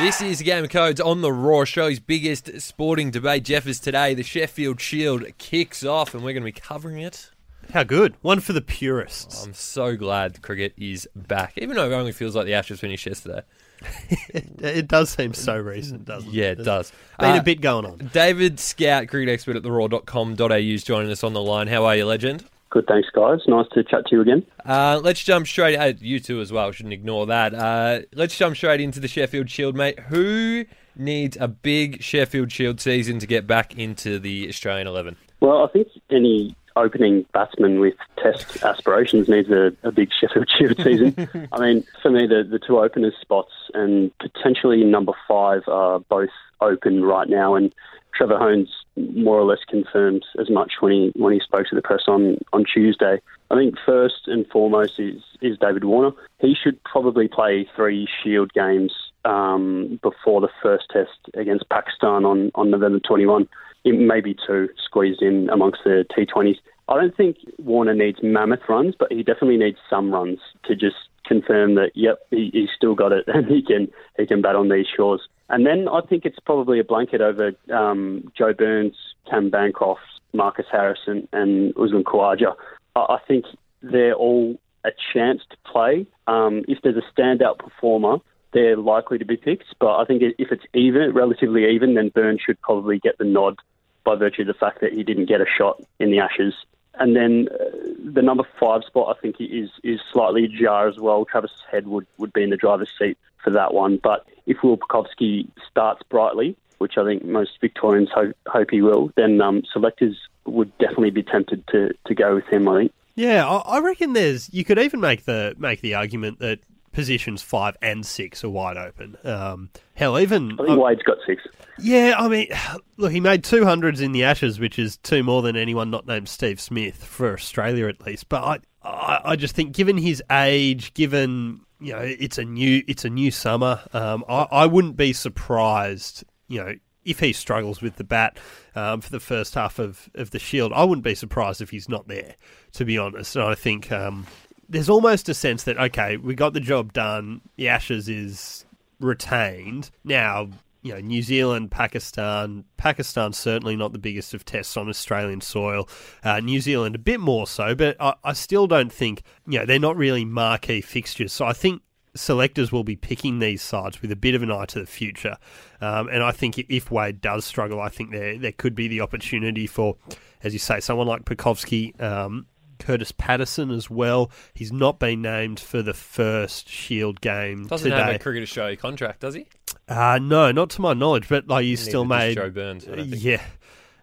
This is Game of Codes on the Roar, Show's biggest sporting debate. Jeff is today. The Sheffield Shield kicks off, and we're going to be covering it. How good. One for the purists. I'm so glad cricket is back, even though it only feels like the Ashes finished yesterday. it, does seem so recent, doesn't it? Yeah, it does. Been Uh, a bit going on. David Schout, cricket expert at theroar.com.au, is joining us on the line. How are you, legend? Good, thanks, guys. Nice to chat to you again. Uh, let's jump straight. Uh, you two as well. Shouldn't ignore that. Uh, let's jump straight into the Sheffield Shield, mate. Who needs a big Sheffield Shield season to get back into the Australian eleven? Well, I think any opening batsman with Test aspirations needs a, a big Sheffield Shield season. I mean, for me, the, the two openers spots and potentially number five are both open right now, and Trevor Hohns more or less confirmed as much when he when he spoke to the press on, on Tuesday. I think first and foremost is is David Warner. He should probably play three Shield games um, before the first test against Pakistan on, on November 21. It may be two squeezed in amongst the T20s. I don't think Warner needs mammoth runs, but he definitely needs some runs to just confirm that yep, he, he's still got it and he can he can bat on these shores. And then I think it's probably a blanket over um, Joe Burns, Cam Bancroft, Marcus Harrison, and Usman Khawaja. I, I think they're all a chance to play. Um, if there's a standout performer, they're likely to be picked. But I think if it's even, relatively even, then Burns should probably get the nod by virtue of the fact that he didn't get a shot in the Ashes. And then uh, the number five spot, I think, is is slightly ajar as well. Travis Head would, would be in the driver's seat for that one. But if Will Pucovski starts brightly, which I think most Victorians hope, hope he will, then um, selectors would definitely be tempted to, to go with him, I think. Yeah, I reckon there's. You could even make the make the argument that positions five and six are wide open. Um, hell, even I think Wade's got six. yeah. I mean, look, he made two hundreds in the Ashes, which is two more than anyone not named Steve Smith for Australia at least. But I, I, I just think, given his age, given you know, it's a new it's a new summer. Um, I, I wouldn't be surprised. You know. If he struggles with the bat um, for the first half of, of the Shield, I wouldn't be surprised if he's not there, to be honest. And I think um, there's almost a sense that okay, we got the job done. The Ashes is retained now. You know, New Zealand, Pakistan. Pakistan certainly not the biggest of tests on Australian soil. Uh, New Zealand a bit more so, but I, I still don't think you know they're not really marquee fixtures. So I think selectors will be picking these sides with a bit of an eye to the future. Um, and I think if Wade does struggle, I think there there could be the opportunity for, as you say, someone like Pucovski. Um, Kurtis Patterson as well. He's not been named for the first Shield game Doesn't today. have a Cricket Australia contract, does he? Uh, no, not to my knowledge, but like he's Neither still made. Joe Burns. Yeah,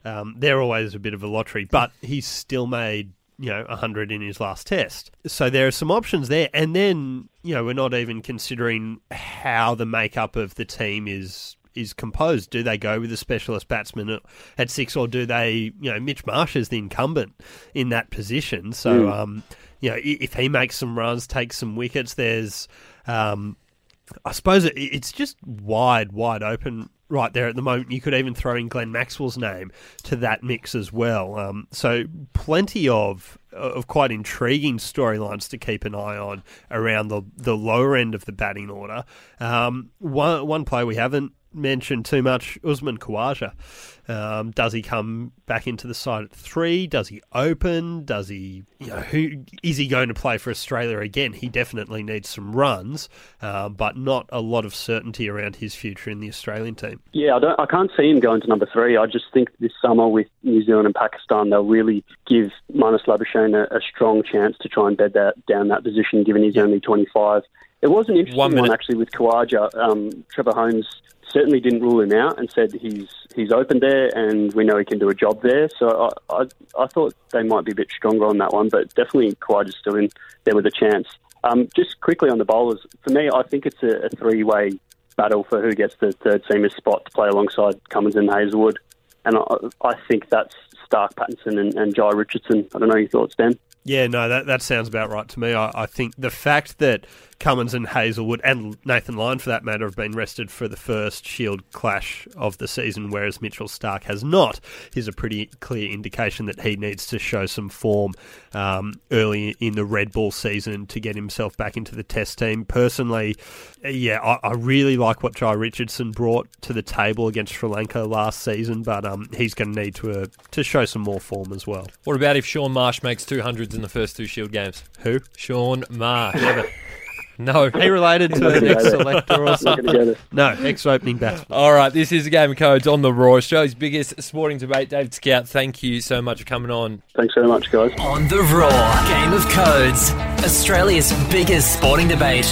um, they're always a bit of a lottery, but he's still made you know hundred in his last test. So there are some options there, and then you know we're not even considering how the makeup of the team is is composed. Do they go with a specialist batsman at six, or do they you know Mitch Marsh is the incumbent in that position? So um, you know if he makes some runs, takes some wickets, there's um, I suppose it, it's just wide, wide open right there at the moment. You could even throw in Glenn Maxwell's name to that mix as well. Um, so plenty of of quite intriguing storylines to keep an eye on around the the lower end of the batting order. Um, one one player we haven't mentioned too much, Usman Khawaja. Um, does he come back into the side at three? Does he open? Does he, you know, who is he going to play for Australia again? He definitely needs some runs, uh, but not a lot of certainty around his future in the Australian team. Yeah, I don't. I can't see him going to number three. I just think this summer with New Zealand and Pakistan, they'll really give Marnus Labuschagne a, a strong chance to try and bed that down that position, given he's only 25. It was an interesting One one, actually with Khawaja. Um, Trevor Hohns certainly didn't rule him out and said he's he's open there and we know he can do a job there. So I I, I thought they might be a bit stronger on that one, but definitely Khawaja's still in there with a chance. Um, just quickly on the bowlers, for me, I think it's a, a three-way battle for who gets the third seamer spot to play alongside Cummins and Hazlewood, and I, I think that's Starc, Pattinson, and, and Jhye Richardson. I don't know your thoughts, Ben. Yeah, no, that that sounds about right to me. I, I think the fact that Cummins and Hazlewood and Nathan Lyon, for that matter, have been rested for the first Shield clash of the season, whereas Mitchell Starc has not, is a pretty clear indication that he needs to show some form um, early in the red ball season to get himself back into the Test team. Personally, yeah, I, I really like what Jhye Richardson brought to the table against Sri Lanka last season, but um, he's going to need to uh, to show some more form as well. What about if Shaun Marsh makes two hundreds in the first two Shield games? Who? Shaun Marsh. No. He related to an ex selector or something? No, ex opening batsman. All right, this is the Game of Codes on the Roar, Australia's biggest sporting debate. David Schout, thank you so much for coming on. Thanks very much, guys. On the Roar Game of Codes, Australia's biggest sporting debate.